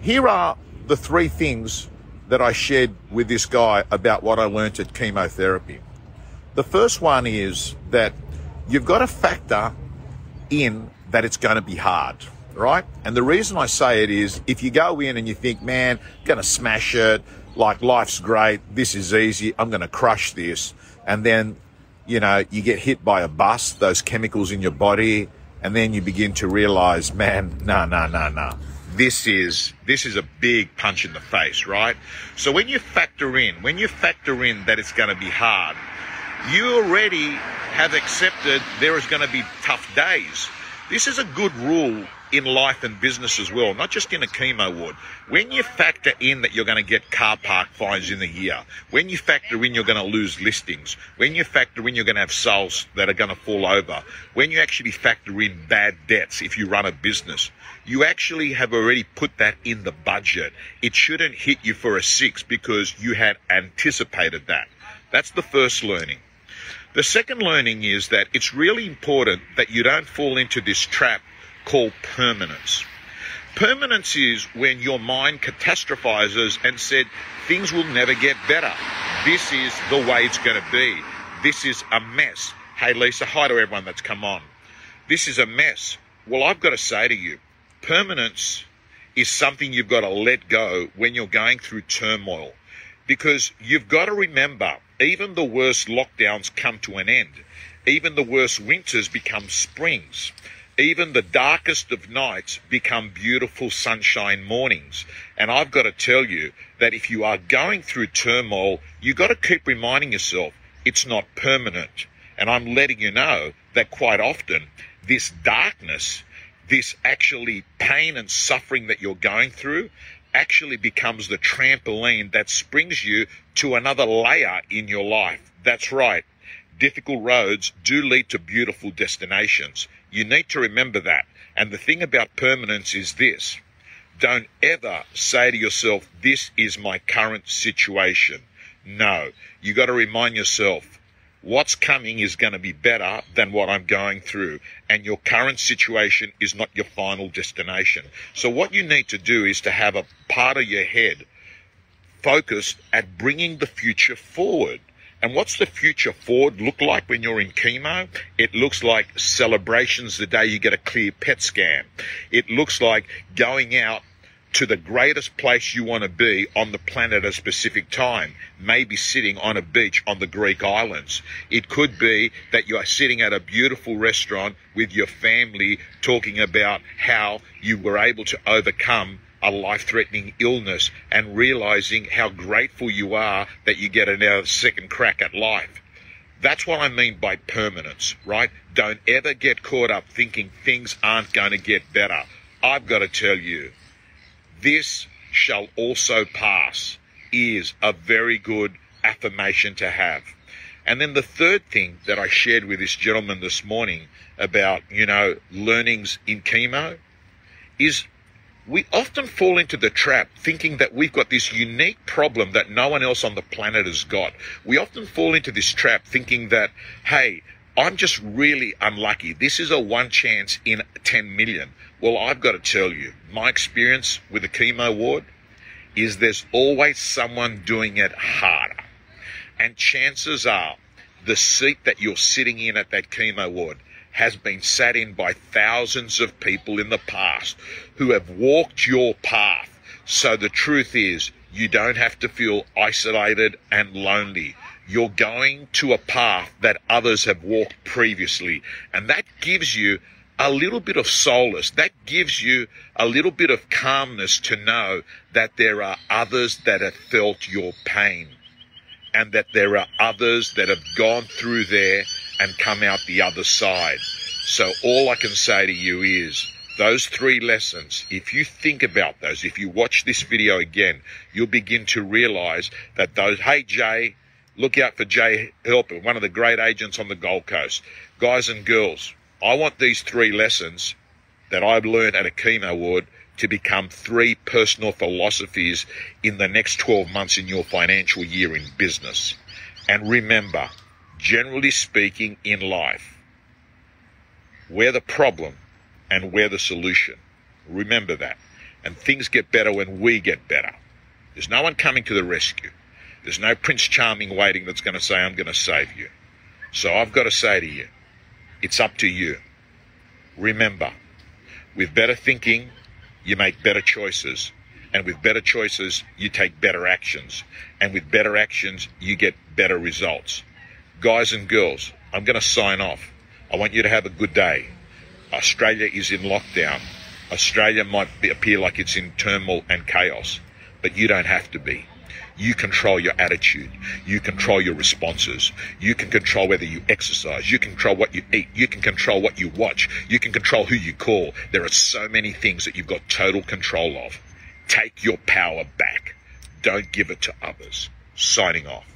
here are the three things that I shared with this guy about what I learned at chemotherapy. The first one is that you've got to factor in that it's going to be hard, right? And the reason I say it is if you go in and you think, man, going to smash it, like life's great, this is easy, I'm going to crush this. And then, you know, you get hit by a bus, those chemicals in your body, and then you begin to realize, man, no, no, no, no. This is this is a big punch in the face, right? So when you factor in, when you factor in that it's going to be hard, you already have accepted there is going to be tough days. This is a good rule in life and business as well, not just in a chemo ward. When you factor in that you're going to get car park fines in the year, when you factor in you're going to lose listings, when you factor in you're going to have sales that are going to fall over, when you actually factor in bad debts if you run a business, you actually have already put that in the budget. It shouldn't hit you for a six because you had anticipated that. That's the first learning. The second learning is that it's really important that you don't fall into this trap called permanence. Permanence is when your mind catastrophizes and said, things will never get better. This is the way it's going to be. This is a mess. Hey, Lisa, hi to everyone that's come on. This is a mess. Well, I've got to say to you, permanence is something you've got to let go when you're going through turmoil because you've got to remember even the worst lockdowns come to an end. Even the worst winters become springs. Even the darkest of nights become beautiful sunshine mornings. And I've got to tell you that if you are going through turmoil, you've got to keep reminding yourself it's not permanent. And I'm letting you know that quite often this darkness, this actually pain and suffering that you're going through actually becomes the trampoline that springs you to another layer in your life. That's right. Difficult roads do lead to beautiful destinations. You need to remember that. And the thing about permanence is this. Don't ever say to yourself, this is my current situation. No, you got to remind yourself, what's coming is going to be better than what I'm going through. And your current situation is not your final destination. So what you need to do is to have a part of your head focused at bringing the future forward. And what's the future forward look like when you're in chemo? It looks like celebrations the day you get a clear PET scan. It looks like going out to the greatest place you want to be on the planet at a specific time, maybe sitting on a beach on the Greek islands. It could be that you are sitting at a beautiful restaurant with your family talking about how you were able to overcome a life threatening illness and realizing how grateful you are that you get another second crack at life. That's what I mean by permanence, right? Don't ever get caught up thinking things aren't going to get better. I've got to tell you, this shall also pass is a very good affirmation to have. And then the third thing that I shared with this gentleman this morning about, you know, learnings in chemo is we often fall into the trap thinking that we've got this unique problem that no one else on the planet has got. We often fall into this trap thinking that, hey, I'm just really unlucky. This is a one chance in 10 million. Well, I've got to tell you, my experience with the chemo ward is there's always someone doing it harder. And chances are the seat that you're sitting in at that chemo ward has been sat in by thousands of people in the past who have walked your path. So the truth is, you don't have to feel isolated and lonely. You're going to a path that others have walked previously. And that gives you a little bit of solace. That gives you a little bit of calmness to know that there are others that have felt your pain and that there are others that have gone through there and come out the other side. So all I can say to you is those three lessons, if you think about those, if you watch this video again, you'll begin to realize that those, hey Jay, Look out for Jay Helper, one of the great agents on the Gold Coast. Guys and girls, I want these three lessons that I've learned at a chemo ward to become three personal philosophies in the next 12 months in your financial year in business. And remember, generally speaking in life, we're the problem and we're the solution. Remember that. And things get better when we get better. There's no one coming to the rescue. There's no Prince Charming waiting that's going to say, I'm going to save you. So I've got to say to you, it's up to you. Remember, with better thinking, you make better choices. And with better choices, you take better actions. And with better actions, you get better results. Guys and girls, I'm going to sign off. I want you to have a good day. Australia is in lockdown. Australia might be, appear like it's in turmoil and chaos, but you don't have to be. You control your attitude. You control your responses. You can control whether you exercise. You control what you eat. You can control what you watch. You can control who you call. There are so many things that you've got total control of. Take your power back. Don't give it to others. Signing off.